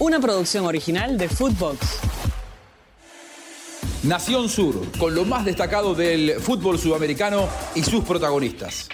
una producción original de Footbox. Nación Sur, con lo más destacado del fútbol sudamericano y sus protagonistas.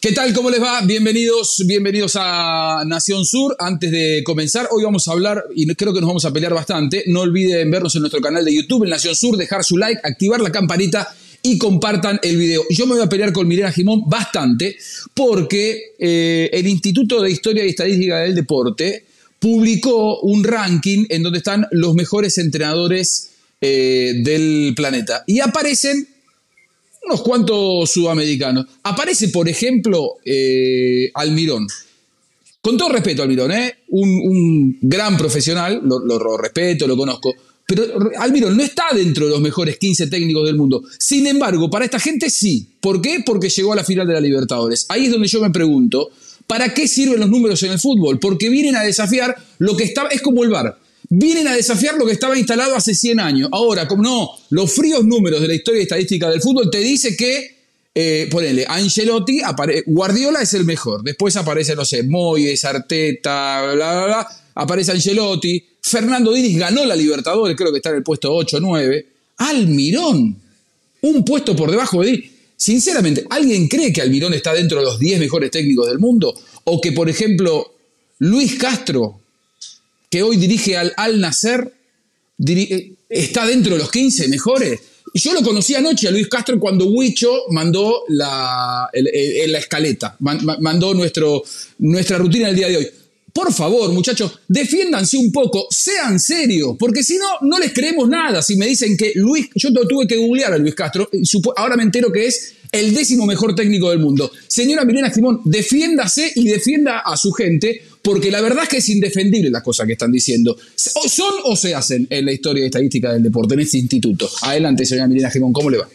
¿Qué tal? ¿Cómo les va? Bienvenidos, bienvenidos a Nación Sur. Antes de comenzar, hoy vamos a hablar, y creo que nos vamos a pelear bastante. No olviden vernos en nuestro canal de YouTube, en Nación Sur, dejar su like, activar la campanita y compartan el video. Yo me voy a pelear con Mirena Jimón bastante porque eh, el Instituto de Historia y Estadística del Deporte publicó un ranking en donde están los mejores entrenadores eh, del planeta. Y aparecen unos cuantos sudamericanos. Aparece, por ejemplo, eh, Almirón. Con todo respeto, Almirón, ¿eh? un, gran profesional, lo, respeto, lo conozco, pero Almirón no está dentro de los mejores 15 técnicos del mundo. Sin embargo, para esta gente sí. ¿Por qué? Porque llegó a la final de la Libertadores. Ahí es donde yo me pregunto, ¿para qué sirven los números en el fútbol? Porque vienen a desafiar lo que estaba, es como el VAR vienen a desafiar lo que estaba instalado hace 100 años. Ahora, como no, los fríos números de la historia estadística del fútbol te dice que, eh, ponele, Angelotti, Guardiola es el mejor. Después aparece, no sé, Moyes, Arteta, bla, bla, bla. Aparece Angelotti. Fernando Diniz ganó la Libertadores, creo que está en el puesto 8 9. Almirón, un puesto por debajo de Diniz. Sinceramente, ¿alguien cree que Almirón está dentro de los 10 mejores técnicos del mundo? O que, por ejemplo, Luis Castro, que hoy dirige al Al Nacer, eh, está dentro de los 15 mejores. Yo lo conocí anoche a Luis Castro cuando Huicho mandó la, la escaleta, mandó nuestro, nuestra rutina del día de hoy. Por favor, muchachos, defiéndanse un poco, sean serios, porque si no, no les creemos nada. Si me dicen que Luis, yo tuve que googlear a Luis Castro, ahora me entero que es el décimo mejor técnico del mundo. Señora Milena Simón, defiéndase y defienda a su gente, porque la verdad es que es indefendible las cosas que están diciendo. O son o se hacen en la historia estadística del deporte, en este instituto. Adelante, señora Milena Gimón, ¿cómo le va?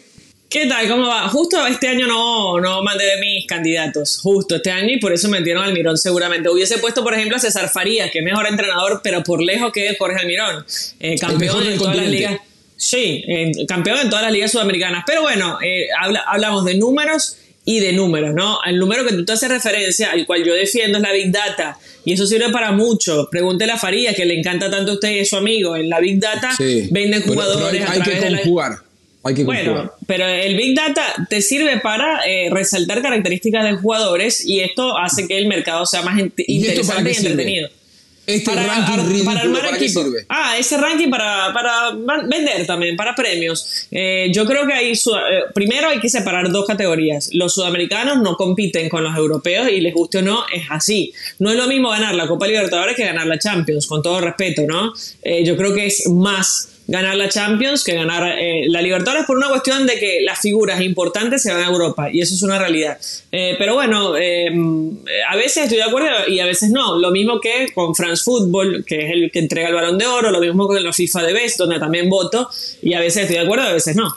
¿Qué tal? ¿Cómo va? Justo este año no, no mandé de mis candidatos, justo este año, y por eso metieron al Mirón seguramente. Hubiese puesto, por ejemplo, a César Farías, que es mejor entrenador, pero por lejos que Jorge Almirón, eh, campeón en todas las ligas. Sí, campeón en todas las ligas sudamericanas. Pero bueno, eh, hablamos de números y de números, ¿no? El número que tú te haces referencia, al cual yo defiendo, es la Big Data. Y eso sirve para mucho. Pregúntele a Faría, que le encanta tanto a usted y a su amigo. En la Big Data venden jugadores hay, que conjugar. Hay que bueno, pero el Big Data te sirve para eh, resaltar características de jugadores y esto hace que el mercado sea más interesante y, entretenido. Este ranking para armar Ah, ese ranking para, para vender también, para premios. Eh, yo creo que ahí, eh, primero hay que separar dos categorías. Los sudamericanos no compiten con los europeos y les guste o no, es así. No es lo mismo ganar la Copa Libertadores que ganar la Champions, con todo respeto, ¿no? Eh, yo creo que es más ganar la Champions que ganar eh, la Libertadores por una cuestión de que las figuras importantes se van a Europa y eso es una realidad. Eh, pero bueno, eh, a veces estoy de acuerdo y a veces no. Lo mismo que con France Football, que es el que entrega el balón de oro, lo mismo con la FIFA de Best, donde también voto y a veces estoy de acuerdo, a veces no.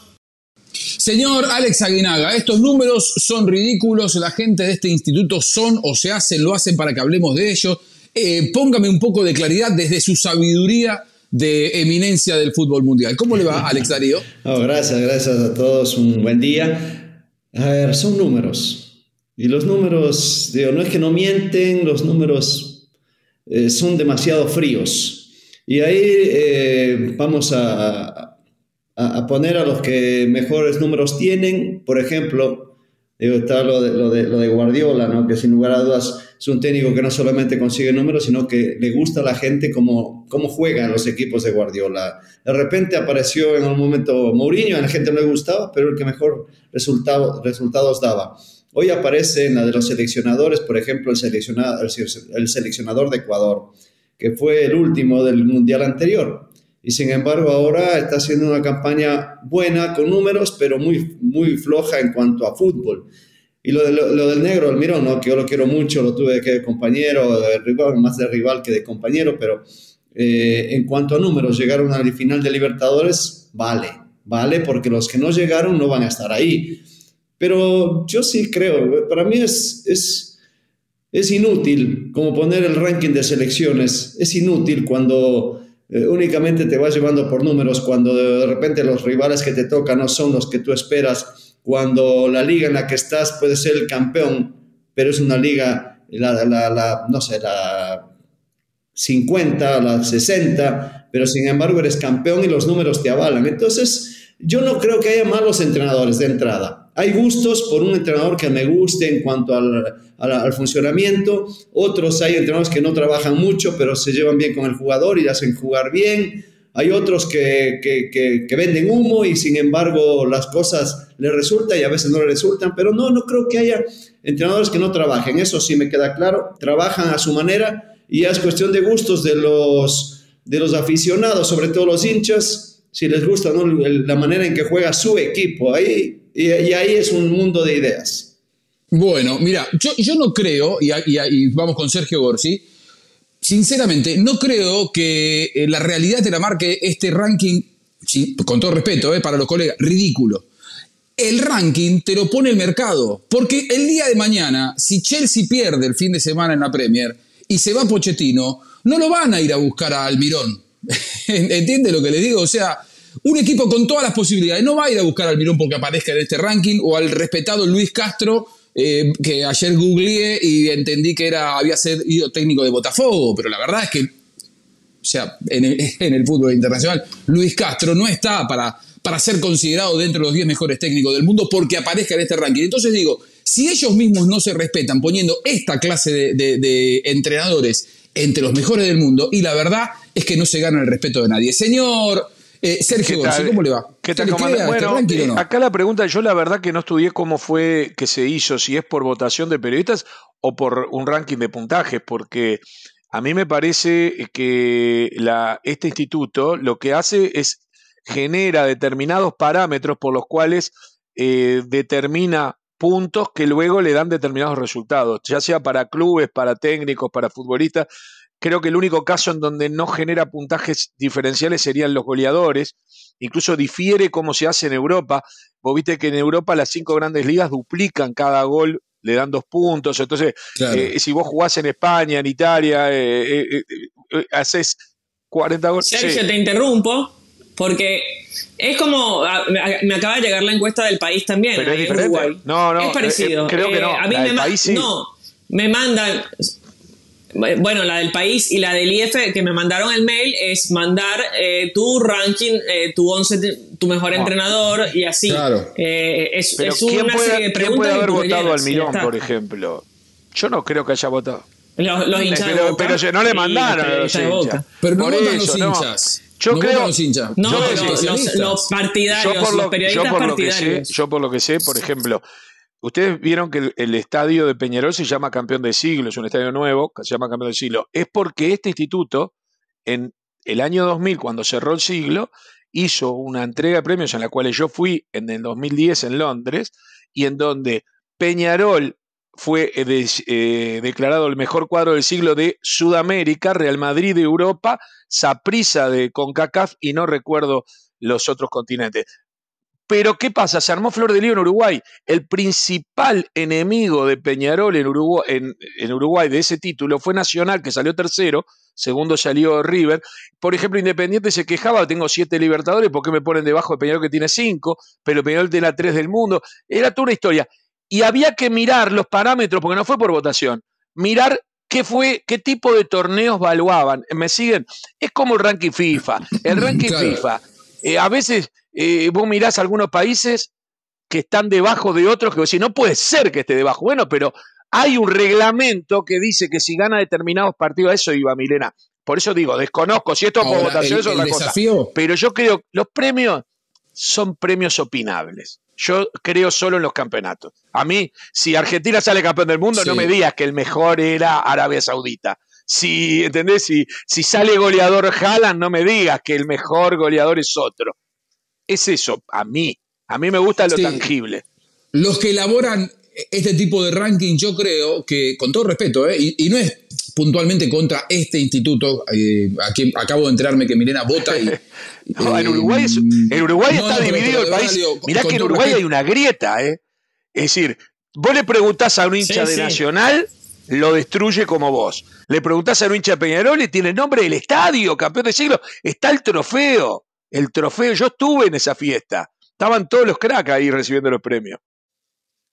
Señor Alex Aguinaga, estos números son ridículos, la gente de este instituto son o se hacen, lo hacen para que hablemos de ellos. póngame un poco de claridad desde su sabiduría de eminencia del fútbol mundial. ¿Cómo le va, Alex Darío? gracias, gracias a todos. Un buen día. A ver, son números. Y los números, digo, no es que no mienten, los números eh, son demasiado fríos. Y ahí eh, vamos a, a, poner a los que mejores números tienen. Por ejemplo, digo, está lo de, lo de, lo de Guardiola, ¿no? que sin lugar a dudas es un técnico que no solamente consigue números, sino que le gusta a la gente cómo, cómo juegan los equipos de Guardiola. De repente apareció en un momento Mourinho, a la gente no le gustaba, pero el que mejor resultado, resultados daba. Hoy aparece en la de los seleccionadores, por ejemplo, el, seleccionado, el seleccionador de Ecuador, que fue el último del mundial anterior. Y sin embargo ahora está haciendo una campaña buena con números, pero muy, muy floja en cuanto a fútbol. Y lo, del negro, Almirón, ¿no? que yo lo quiero mucho, lo tuve que de compañero, rival, más de rival que de compañero, pero eh, en cuanto a números, llegaron a la final de Libertadores, vale, vale, porque los que no llegaron no van a estar ahí. Pero yo sí creo, para mí es, es, es inútil como poner el ranking de selecciones, es inútil cuando eh, únicamente te vas llevando por números, cuando de repente los rivales que te tocan no son los que tú esperas cuando la liga en la que estás puede ser el campeón, pero es una liga, la, la, no sé, la, 50, a la 60, pero sin embargo eres campeón y los números te avalan. Entonces, yo no creo que haya malos entrenadores de entrada. Hay gustos por un entrenador que me guste en cuanto al, funcionamiento, otros hay entrenadores que no trabajan mucho, pero se llevan bien con el jugador y hacen jugar bien. Hay otros que, que, venden humo y sin embargo las cosas les resultan y a veces no les resultan, pero no, no creo que haya entrenadores que no trabajen, eso sí me queda claro, trabajan a su manera y es cuestión de gustos de los, de los aficionados, sobre todo los hinchas, si les gusta la manera en que juega su equipo, ahí, y, ahí es un mundo de ideas. Bueno, mira, yo, yo no creo, y, vamos con Sergio Gorsi, sinceramente, no creo que eh, la realidad te la marque este ranking, con todo respeto eh, para los colegas, ridículo. El ranking te lo pone el mercado, porque el día de mañana, si Chelsea pierde el fin de semana en la Premier, y se va Pochettino, no lo van a ir a buscar a Almirón. ¿Entiende lo que le digo? O sea, un equipo con todas las posibilidades no va a ir a buscar a Almirón porque aparezca en este ranking o al respetado Luis Castro, eh, que ayer googleé y entendí que era, había sido técnico de Botafogo, pero la verdad es que, o sea, en el, fútbol internacional, Luis Castro no está para, para ser considerado dentro de los 10 mejores técnicos del mundo porque aparezca en este ranking. Entonces digo, si ellos mismos no se respetan poniendo esta clase de, entrenadores entre los mejores del mundo, y la verdad es que no se gana el respeto de nadie. Señor eh, Sergio ¿cómo le va? ¿Qué tal, Bueno, este acá la pregunta, yo la verdad que no estudié cómo fue que se hizo, si es por votación de periodistas o por un ranking de puntajes, porque a mí me parece que la, este instituto lo que hace es genera determinados parámetros por los cuales eh, determina puntos que luego le dan determinados resultados, ya sea para clubes, para técnicos, para futbolistas. Creo que el único caso en donde no genera puntajes diferenciales serían los goleadores. Incluso difiere cómo se hace en Europa. Vos viste que en Europa las cinco grandes ligas duplican cada gol, le dan dos puntos. Entonces, eh, si vos jugás en España, en Italia, eh, eh, haces 40 goles. Sergio, te interrumpo porque es como. Me acaba de llegar la encuesta del país también. Pero es diferente. No, no. Es parecido. Eh, creo que no. Eh, a mí me No, me mandan. Bueno, la del país y la del IF que me mandaron el mail es mandar eh, tu ranking, tu 11, tu mejor ah. entrenador y así. Claro. es, Pero ¿quién puede, ¿quién puede haber votado al Mirón, por ejemplo? Yo no creo que haya votado. Los, hinchas pero, pero no le mandaron a los hinchas. Pero no votan los hinchas. Yo creo. No, los, partidarios, yo por lo, periodistas yo por que sé, yo por lo que sé, por ejemplo, ustedes vieron que el, estadio de Peñarol se llama Campeón del Siglo, es un estadio nuevo, que se llama Campeón del Siglo. Es porque este instituto, en el año 2000, cuando cerró el siglo, hizo una entrega de premios en la cual yo fui en el 2010 en Londres y en donde Peñarol fue eh, eh, declarado el mejor cuadro del siglo de Sudamérica, Real Madrid de Europa, Saprissa de CONCACAF y no recuerdo los otros continentes. Pero ¿qué pasa? Se armó Flor de Lío en Uruguay. El principal enemigo de Peñarol en Uruguay, en, Uruguay, de ese título fue Nacional, que salió tercero, segundo salió River. Por ejemplo, Independiente se quejaba, tengo siete Libertadores, ¿por qué me ponen debajo de Peñarol que tiene cinco? Pero Peñarol tiene la tres del mundo. Era toda una historia y había que mirar los parámetros, porque no fue por votación, mirar qué fue, qué tipo de torneos valuaban. ¿Me siguen? Es como el ranking FIFA. El ranking FIFA, eh, a veces eh, vos mirás algunos países que están debajo de otros que vos decís, no puede ser que esté debajo. Bueno, pero hay un reglamento que dice que si gana determinados partidos, eso iba Milena. Por eso digo, desconozco si esto es por votación es otra cosa. Pero yo creo, los premios son premios opinables. Yo creo solo en los campeonatos. A mí, si Argentina sale campeón del mundo, no me digas que el mejor era Arabia Saudita. Si, ¿entendés? Si, si sale goleador Haaland, no me digas que el mejor goleador es otro. Es eso, a mí. A mí me gusta lo tangible. Los que elaboran este tipo de ranking, yo creo que, con todo respeto, ¿eh? y, no es puntualmente contra este instituto, eh, aquí acabo de enterarme que Milena vota y... en Uruguay, en Uruguay está dividido el país. Mirá que en Uruguay hay una grieta, ¿eh? Es decir, vos le preguntás a un hincha de Nacional, lo destruye como vos. Le preguntás a un hincha de Peñarol y tiene el nombre del estadio, campeón de siglo. Está el trofeo. El trofeo, yo estuve en esa fiesta. Estaban todos los cracks ahí recibiendo los premios.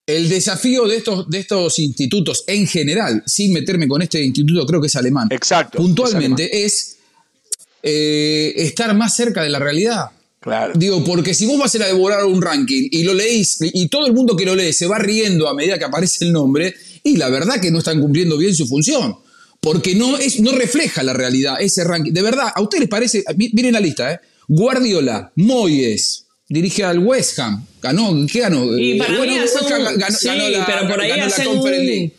el desafío de estos, de estos institutos en general, sin meterme con este instituto, creo que es alemán. Exacto. Puntualmente es, eh, estar más cerca de la realidad. Claro. Digo, porque si vos vas a ir a devorar un ranking y lo leís, y todo el mundo que lo lee se va riendo a medida que aparece el nombre, y la verdad que no están cumpliendo bien su función. Porque no, es, no refleja la realidad ese ranking. De verdad, a ustedes les parece, miren la lista, ¿eh? Guardiola, Moyes, dirige al West Ham, ganó, ¿qué ganó? Y para Bueno, mí West hacen Ham un- ganó, sí, ganó la, pero por ahí ganó la Conference un- League.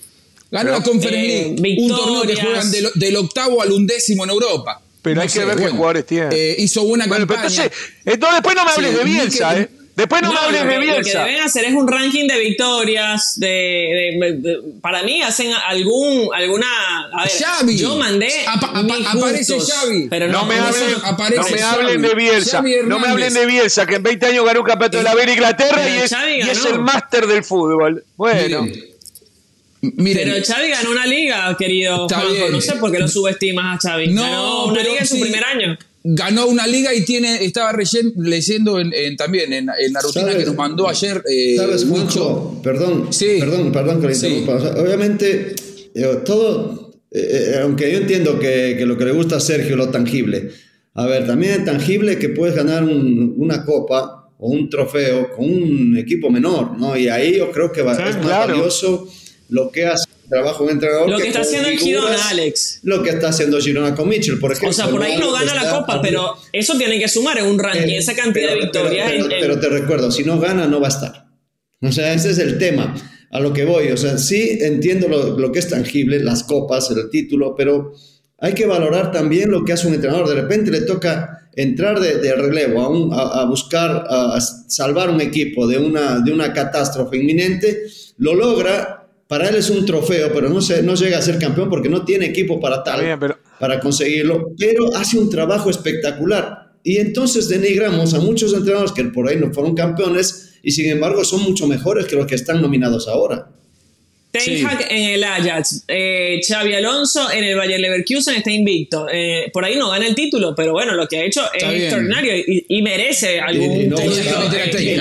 Ganó Pero, la Conference eh, League. Un torneo que juegan del, del octavo al undécimo en Europa. Pero hay que ver qué jugadores tiene. eh, hizo buena Bueno, pero campaña. entonces, entonces después no me hables Sí, de Bielsa, Mikel- ¿eh? Después no, me hables de que- Lo que Bielsa. deben hacer es un ranking de victorias. De, de- de- para mí hacen algún alguna. A ver, Xavi. yo mandé. Apa- apa- mis aparece gustos, Xavi. Pero No, no, me no hablen, aparece no me Xavi. hablen de Bielsa. No me hablen de Bielsa, que en 20 años ganó un campeonato de la en Inglaterra y es, y el máster del fútbol. Bueno, Miren, miren, Pero Xavi ganó una liga, querido Está Juanjo. bien. No sé por qué lo subestimas a Xavi. No, ganó una liga en su sí. primer año. Ganó una liga y tiene estaba reyen- leyendo en, en- también en, en la rutina ¿Sabes? que nos mandó ayer eh, ¿Sabes. Juanjo? Perdón, Sí. perdón, perdón que le Sí. interrumpa. O sea, obviamente, eh, todo, eh, eh, aunque yo entiendo que, que lo que le gusta a Sergio, lo tangible. A ver, también es tangible que puedes ganar un- una copa o un trofeo con un equipo menor, ¿no? Y ahí yo creo que va, Sí, es más claro. valioso lo que hace el trabajo de un entrenador. Lo que está con haciendo el Girona, Alex. Lo que está haciendo Girona con Mitchell, por ejemplo. O sea, por ahí no gana la Está copa, pero eso tiene que sumar en un ranking, Eh, esa cantidad pero- de victorias. Pero, pero- en- pero te recuerdo, si no gana, no va a estar. O sea, ese es el tema a lo que voy. O sea, sí entiendo lo, lo que es tangible, las copas, el título, pero hay que valorar también lo que hace un entrenador. De repente le toca entrar de, de relevo a, un- a- a buscar, a, a salvar un equipo de una, de una catástrofe inminente, lo logra. Para él es un trofeo, pero no, se, no llega a ser campeón porque no tiene equipo para tal bien, pero- para conseguirlo, pero hace un trabajo espectacular. Y entonces denigramos a muchos entrenadores que por ahí no fueron campeones y sin embargo son mucho mejores que los que están nominados ahora. Ten Sí. Hag en el Ajax, eh, Xavi Alonso en el Bayer Leverkusen está invicto. Eh, por ahí no gana el título, pero bueno, lo que ha hecho Está es bien. extraordinario y, y merece algún Y no Tenía que meter a Ten que, Y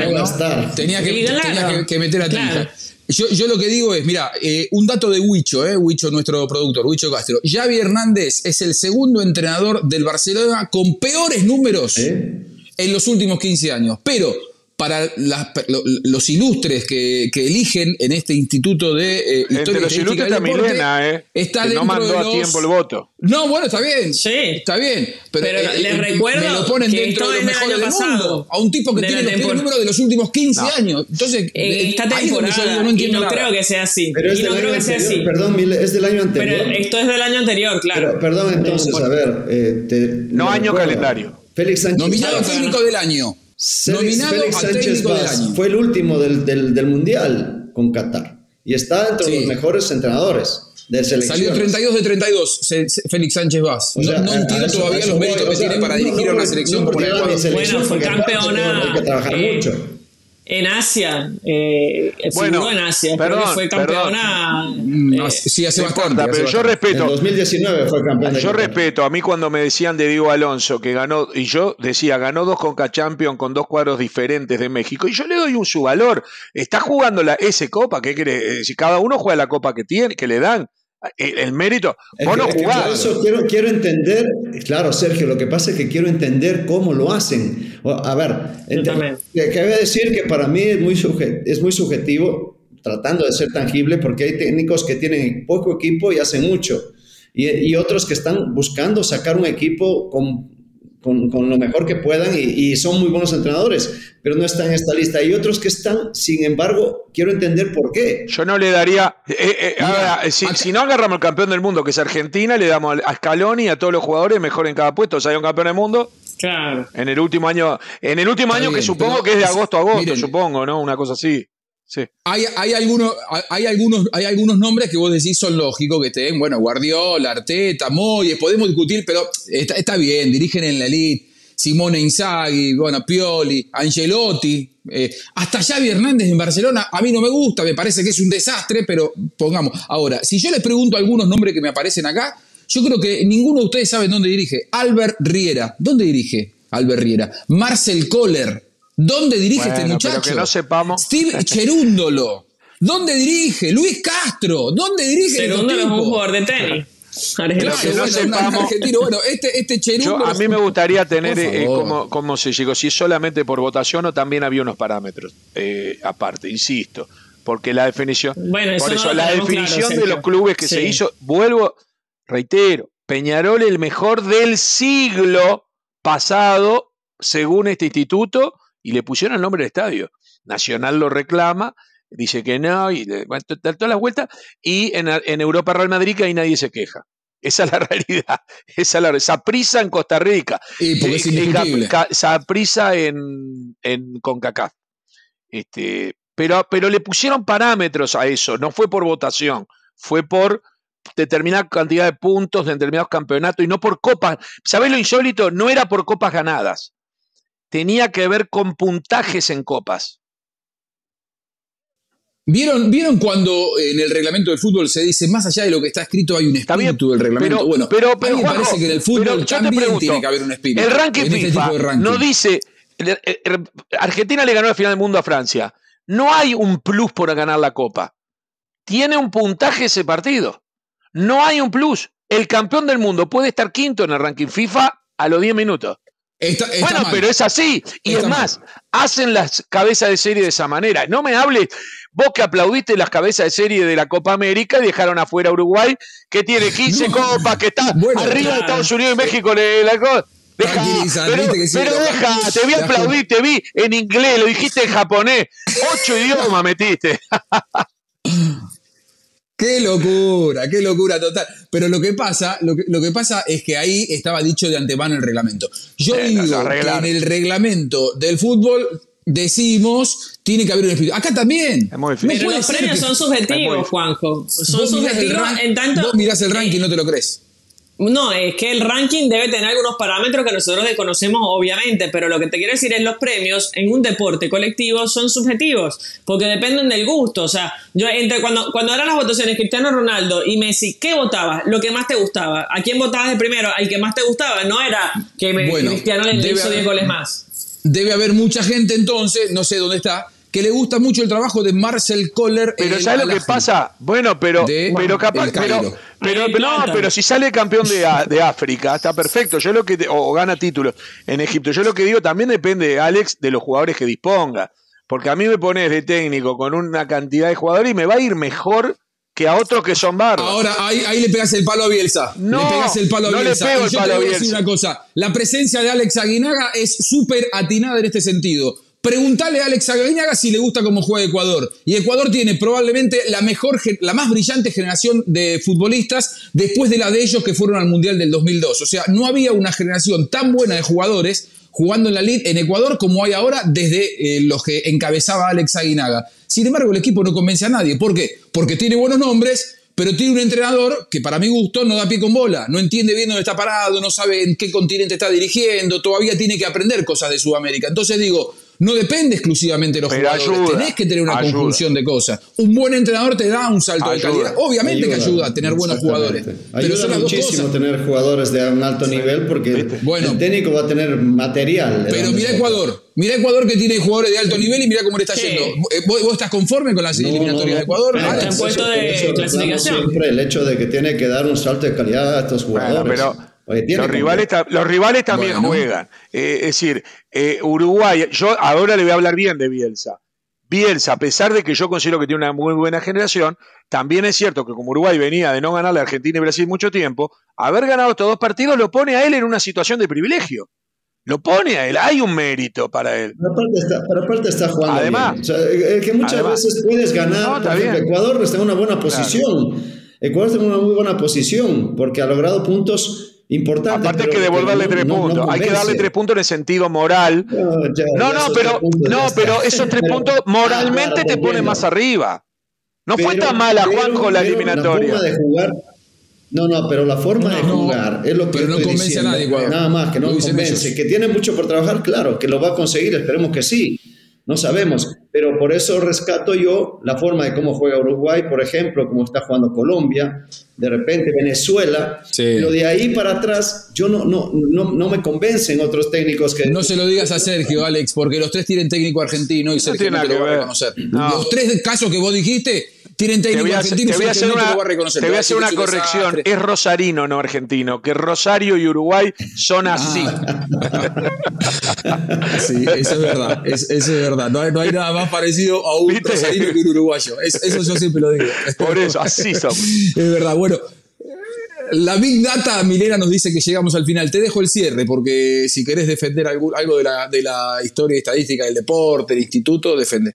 claro, tenía que- que meter a Ten claro. Yo, yo lo que digo es, mira, eh, un dato de Huicho, eh, Huicho, nuestro productor, Huicho Castro. Xavi Hernández es el segundo entrenador del Barcelona con peores números ¿Eh? en los últimos 15 años. Pero para las- lo- los ilustres que, que eligen en este instituto de eh, Entre historia los y estadística ilustres está deporte, Milena, ¿eh? Está que no mandó de a los- tiempo el voto. No, bueno, está bien. Sí. Está bien. Pero, Pero eh, les eh, recuerdo me lo ponen que dentro de los del mejores del pasado. mundo. A un tipo que tiene los números de los últimos 15 No. años. Entonces, Eh, eh, esta temporada yo digo, no y entiendo no nada. creo que sea así. Pero y no creo que sea así. perdón, es del año anterior. Pero esto es del año anterior, claro. Pero, perdón, entonces, a ver. eh, te- No año calendario. Félix Sánchez Nominado técnico del año. Félix- Nominado Félix a Sánchez Vaz año. Fue el último del, del, del Mundial con Qatar. Y está entre Sí. los mejores entrenadores de selección. Salió 32 de 32, se- se- Félix Sánchez Vaz. O sea, no, no entiendo eso- todavía eso los méritos o que sea, tiene para no- dirigir no a una por- selección no como la Ecuador. selección, Bueno, fue campeona, Hay que trabajar eh, mucho. En Asia, eh, Bueno, en Asia, creo perdón, que fue campeona. Mm, eh, no, sí, hace bastante. importa, hace pero yo bastante. En respeto. 2019 fue campeón de Yo respeto, a mí cuando me decían de Diego Alonso que ganó, y yo decía, ganó dos Conca Champions con dos cuadros diferentes de México, y yo le doy un su valor. Está jugando la S Copa, ¿qué quiere? Eh, Si cada uno juega la copa que tiene, que le dan, el, el mérito, Es vos que- no es que jugás. por eso quiero, quiero entender, claro, Sergio, lo que pasa es que quiero entender cómo lo hacen. A ver, ent- también. que, que voy a decir que para mí es muy, suje- es muy subjetivo, tratando de ser tangible, porque hay técnicos que tienen poco equipo y hacen mucho, y, y otros que están buscando sacar un equipo con, con, con lo mejor que puedan y, y son muy buenos entrenadores, pero no están en esta lista. Y otros que están, sin embargo, quiero entender por qué. Yo no le daría. eh, eh, Mira, ahora, si, si no agarramos el campeón del mundo, que es Argentina, le damos a Scaloni y a todos los jugadores mejor en cada puesto. O sea, hay un campeón del mundo Claro. en el último año. En el último Está año que supongo que es de agosto a agosto, miren. supongo, ¿no? Una cosa así. Hay, hay, algunos, hay, algunos, hay algunos nombres que vos decís son lógicos que estén, bueno, Guardiola, Arteta, Moyes, podemos discutir, pero está, está bien, dirigen en la elite. Simone Inzaghi, bueno, Pioli, Angelotti, eh, hasta Xavi Hernández en Barcelona, a mí no me gusta, me parece que es un desastre, pero pongamos. Ahora, si yo les pregunto algunos nombres que me aparecen acá, yo creo que ninguno de ustedes sabe dónde dirige. Albert Riera, ¿dónde dirige Albert Riera? Marcel Kohler, ¿dónde dirige este muchacho? pero que no sepamos. Steve Cherúndolo. ¿Dónde dirige? Luis Castro. ¿Dónde dirige? Segundo es un jugador de tenis. Claro, bueno, argentino. Bueno, este, este a mí me gustaría tener eh, cómo, se llegó, si es solamente por votación o también había unos parámetros eh, aparte, insisto. Porque la definición. Bueno, por eso, la definición de los clubes que se hizo, vuelvo, reitero, Peñarol el mejor del siglo pasado, según este instituto, y le pusieron el nombre del estadio. Nacional lo reclama, dice que no, y bueno, todas las vueltas, y en, en, Europa Real Madrid que ahí nadie se queja. Esa es la realidad. Esa es la Esa prisa en Costa Rica. Y porque es Esa prisa en, en CONCACAF. Este, pero, pero le pusieron parámetros a eso, no fue por votación, fue por determinada cantidad de puntos de determinados campeonatos y no por copas. ¿Sabés lo insólito? No era por copas ganadas. Tenía que ver con puntajes en copas. ¿Vieron, ¿Vieron cuando en el reglamento del fútbol se dice más allá de lo que está escrito hay un espíritu del reglamento? Pero, bueno, pero, pero me parece que en el fútbol también tiene que haber un espíritu. El ranking este FIFA no dice Argentina le ganó la final del mundo a Francia. No hay un plus por ganar la copa. Tiene un puntaje ese partido. No hay un plus. El campeón del mundo puede estar quinto en el ranking FIFA a los 10 minutos. Bueno, pero es así. Y es más, hacen las cabezas de serie de esa manera. No me hables, vos que aplaudiste las cabezas de serie de la Copa América y dejaron afuera a Uruguay, que tiene 15 copas, que está arriba de Estados Unidos y México. La, Deja, pero, deja, te vi aplaudir, te vi en inglés, lo dijiste en japonés. Ocho idiomas metiste. Qué locura, qué locura total. Pero lo que pasa, lo que, lo que pasa es que ahí estaba dicho de antemano el reglamento. Yo digo que en el reglamento del fútbol decimos tiene que haber un espíritu. Acá también. Pero los premios son subjetivos, Juanjo. Son subjetivos en tanto. Vos mirás el ranking y no te lo crees. No, es que el ranking debe tener algunos parámetros que nosotros desconocemos, obviamente, pero lo que te quiero decir es los premios en un deporte colectivo son subjetivos, porque dependen del gusto. O sea, yo entre cuando, cuando eran las votaciones Cristiano Ronaldo y Messi, ¿qué votabas? Lo que más te gustaba. ¿A quién votabas de primero? Al que más te gustaba. No era que Cristiano le hizo 10 goles más. Debe haber mucha gente entonces, no sé dónde está, que le gusta mucho el trabajo de Marcel Kohler. Pero ¿sabes lo que pasa? Bueno, pero, pero capaz, pero, pero, no, pero si sale campeón de, de, África, está perfecto. Yo lo que o gana títulos en Egipto. Yo lo que digo también depende, Alex, de los jugadores que disponga. Porque a mí me pones de técnico con una cantidad de jugadores y me va a ir mejor que a otros que son barros. Ahora, ahí, ahí, le pegas el palo a Bielsa. No, le pegas el palo a no Bielsa. Le pego el yo palo te voy a a decir una cosa. La presencia de Alex Aguinaga es súper atinada en este sentido. Preguntale a Alex Aguinaga si le gusta cómo juega Ecuador. Y Ecuador tiene probablemente la mejor, la más brillante generación de futbolistas después de la de ellos que fueron al Mundial del 2002. O sea, no había una generación tan buena de jugadores jugando en la Liga en Ecuador como hay ahora desde eh, los que encabezaba Alex Aguinaga. Sin embargo, el equipo no convence a nadie. ¿Por qué? Porque tiene buenos nombres, pero tiene un entrenador que para mi gusto no da pie con bola, no entiende bien dónde está parado, no sabe en qué continente está dirigiendo, todavía tiene que aprender cosas de Sudamérica. Entonces digo, no depende exclusivamente de los jugadores. Tenés que tener una conjunción de cosas. Un buen entrenador te da un salto de calidad. Obviamente que ayuda a tener buenos jugadores. Ayuda pero muchísimo tener jugadores de un alto nivel porque el técnico va a tener material. Pero mira Ecuador. Mira Ecuador que tiene jugadores de alto nivel y mira cómo le está yendo. Eh, ¿Vos, estás conforme con las eliminatorias de Ecuador? puesto de clasificación. Siempre el hecho de que tiene que dar un salto de calidad a estos jugadores. Los rivales, los rivales, también juegan. Eh, es decir, eh, Uruguay, yo ahora le voy a hablar bien de Bielsa. Bielsa, a pesar de que yo considero que tiene una muy buena generación, también es cierto que como Uruguay venía de no ganarle a Argentina y Brasil mucho tiempo, haber ganado estos dos partidos lo pone a él en una situación de privilegio. Lo pone a él, hay un mérito para él. Pero aparte está, pero aparte está jugando. Además, bien. que muchas veces puedes ganar. Ecuador está en una buena posición. Ecuador está en una muy buena posición porque ha logrado puntos importante. Aparte que devolverle tres puntos. Hay que darle tres puntos en el sentido moral. No, no, pero, no, pero esos tres puntos moralmente te ponen más arriba. No fue tan mala, Juanjo, la eliminatoria. de jugar, no, no, pero la forma de jugar es lo que. Pero no convence a nadie, Nada más, que no convence. Que tiene mucho por trabajar, claro, que lo va a conseguir, esperemos que sí. No sabemos. Pero por eso rescato yo la forma de cómo juega Uruguay, por ejemplo, cómo está jugando Colombia, de repente Venezuela, pero de ahí para atrás yo no, no, no, no, me convencen otros técnicos que... No se lo digas a Sergio, Alex, porque los tres tienen técnico argentino y Sergio no, te lo va a reconocer. Los tres casos que vos dijiste tienen técnico argentino. Te voy a hacer una, te voy a hacer una corrección. Es rosarino, no argentino. Que Rosario y Uruguay son ah. así. sí, eso es verdad. eso es verdad. No hay, nada más parecido a un rosarino que un uruguayo. eso yo siempre lo digo. Por eso, así somos. Es verdad. Bueno. La Big Data, Milena nos dice que llegamos al final. Te dejo el cierre, porque si querés defender algo, algo de, la, de la historia estadística del deporte, del instituto, defende.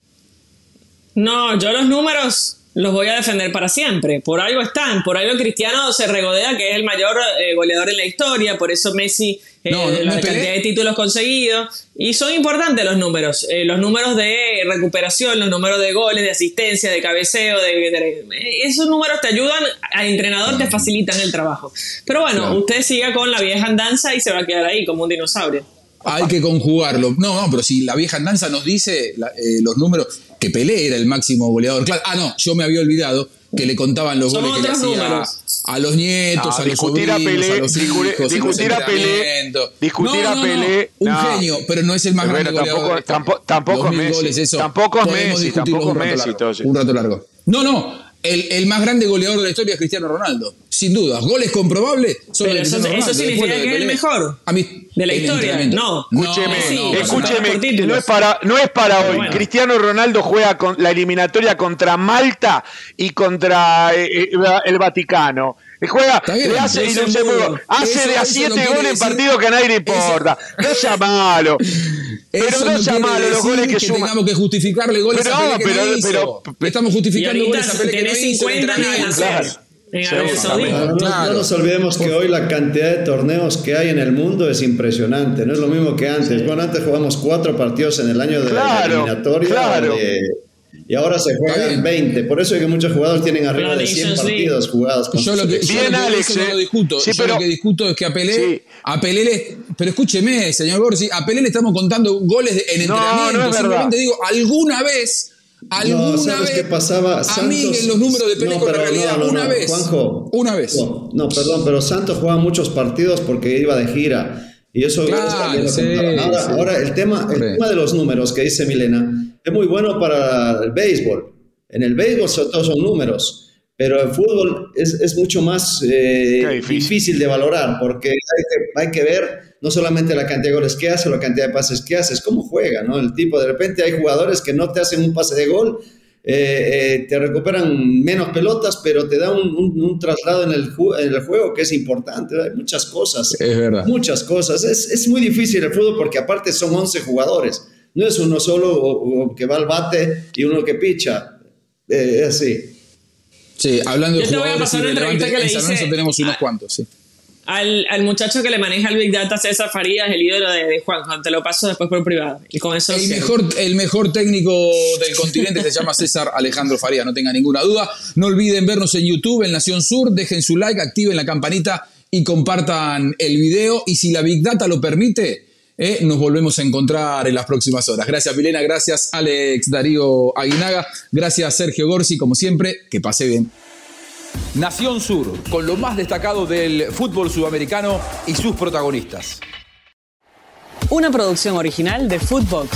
No, yo los números los voy a defender para siempre. Por algo están, por algo Cristiano se regodea que es el mayor eh, goleador en la historia, por eso Messi, eh, la cantidad de títulos conseguidos. Y son importantes los números, eh, los números de recuperación, los números de goles, de asistencia, de cabeceo, de, esos números te ayudan, al entrenador te facilitan el trabajo. Pero bueno, usted siga con la vieja andanza y se va a quedar ahí como un dinosaurio. Hay que conjugarlo. No, no, pero si la vieja andanza nos dice los números, que Pelé era el máximo goleador. ah, no, yo me había olvidado que le contaban los goles que le hacía a los nietos, a los sobrinos, a, Pelé, a los hijos, discutir a Pelé, discutir a Pelé, un genio, pero no es el más grande goleador. Tampoco, tampoco, Messi, goles, eso. tampoco Messi, tampoco Messi, un rato largo. No, no, el, el, más grande goleador de la historia es Cristiano Ronaldo. Sin duda. Goles comprobables son Pero eso, eso significa que es el mejor a mí, de la historia. No. Escúcheme, escúcheme. No, es para, no es para hoy. Cristiano Ronaldo juega con la eliminatoria contra Malta y contra eh, eh, el Vaticano. Juega, le hace, y hace de a siete goles en partido que a nadie le importa. no sea malo. Pero no, sea malo los goles que, que suman. tengamos que justificarle goles pero, a Pelé pero, pero, pero, Estamos justificando goles a Pelé que no 50 no, nos olvidemos que hoy la cantidad de torneos que hay en el mundo es impresionante. No es lo mismo que antes. Bueno, antes jugamos cuatro partidos en el año de la eliminatoria. Claro. De, y ahora se juegan 20. Por eso es que muchos jugadores tienen arriba de 100 partidos jugados. Con yo lo que, Bien, yo Alex, no lo discuto. Sí, pero, lo que discuto es que a Pelé, a Pelé le, pero escúcheme, señor Gorsi, a Pelé le estamos contando goles en entrenamiento. No, no es Simplemente digo, alguna vez ¿Alguna no, ¿sabes vez? qué pasaba? Santos, los números de Pelé no, con la realidad. No, una vez. Juanjo. Una vez. No, perdón, pero Santos jugaba muchos partidos porque iba de gira. Y eso claro, sí, ahora, sí. ahora, el, tema, el tema de los números que dice Milena es muy bueno para el béisbol. En el béisbol sobre todo son números, pero el fútbol es, es mucho más eh, difícil. de valorar porque hay que, hay que, ver no solamente la cantidad de goles que hace, la cantidad de pases que hace, es cómo juega, ¿no? El tipo, de repente hay jugadores que no te hacen un pase de gol, eh, eh, te recuperan menos pelotas, pero te da un, un, un traslado en el, en el, juego que es importante. Hay muchas cosas. Es verdad. Muchas cosas. Es, es muy difícil el fútbol porque aparte son 11 jugadores. No es uno solo o, o que va al bate y uno que picha. Eh, es así. Sí, hablando de jugadores irrelevantes, en San Lorenzo tenemos unos cuantos, sí. Al, al, muchacho que le maneja el Big Data, César Farías, el ídolo de, de Juan. Te lo paso después por privado. Y con eso el, mejor, el mejor técnico del continente se llama César Alejandro Farías, no tenga ninguna duda. No olviden vernos en YouTube, en Nación Sur. Dejen su like, activen la campanita y compartan el video. Y si la Big Data lo permite, eh, nos volvemos a encontrar en las próximas horas. Gracias, Milena. Gracias, Alex Darío Aguinaga. Gracias, Sergio Gorsi. Como siempre, que pase bien. Nación Sur, con lo más destacado del fútbol sudamericano y sus protagonistas. Una producción original de Footbox.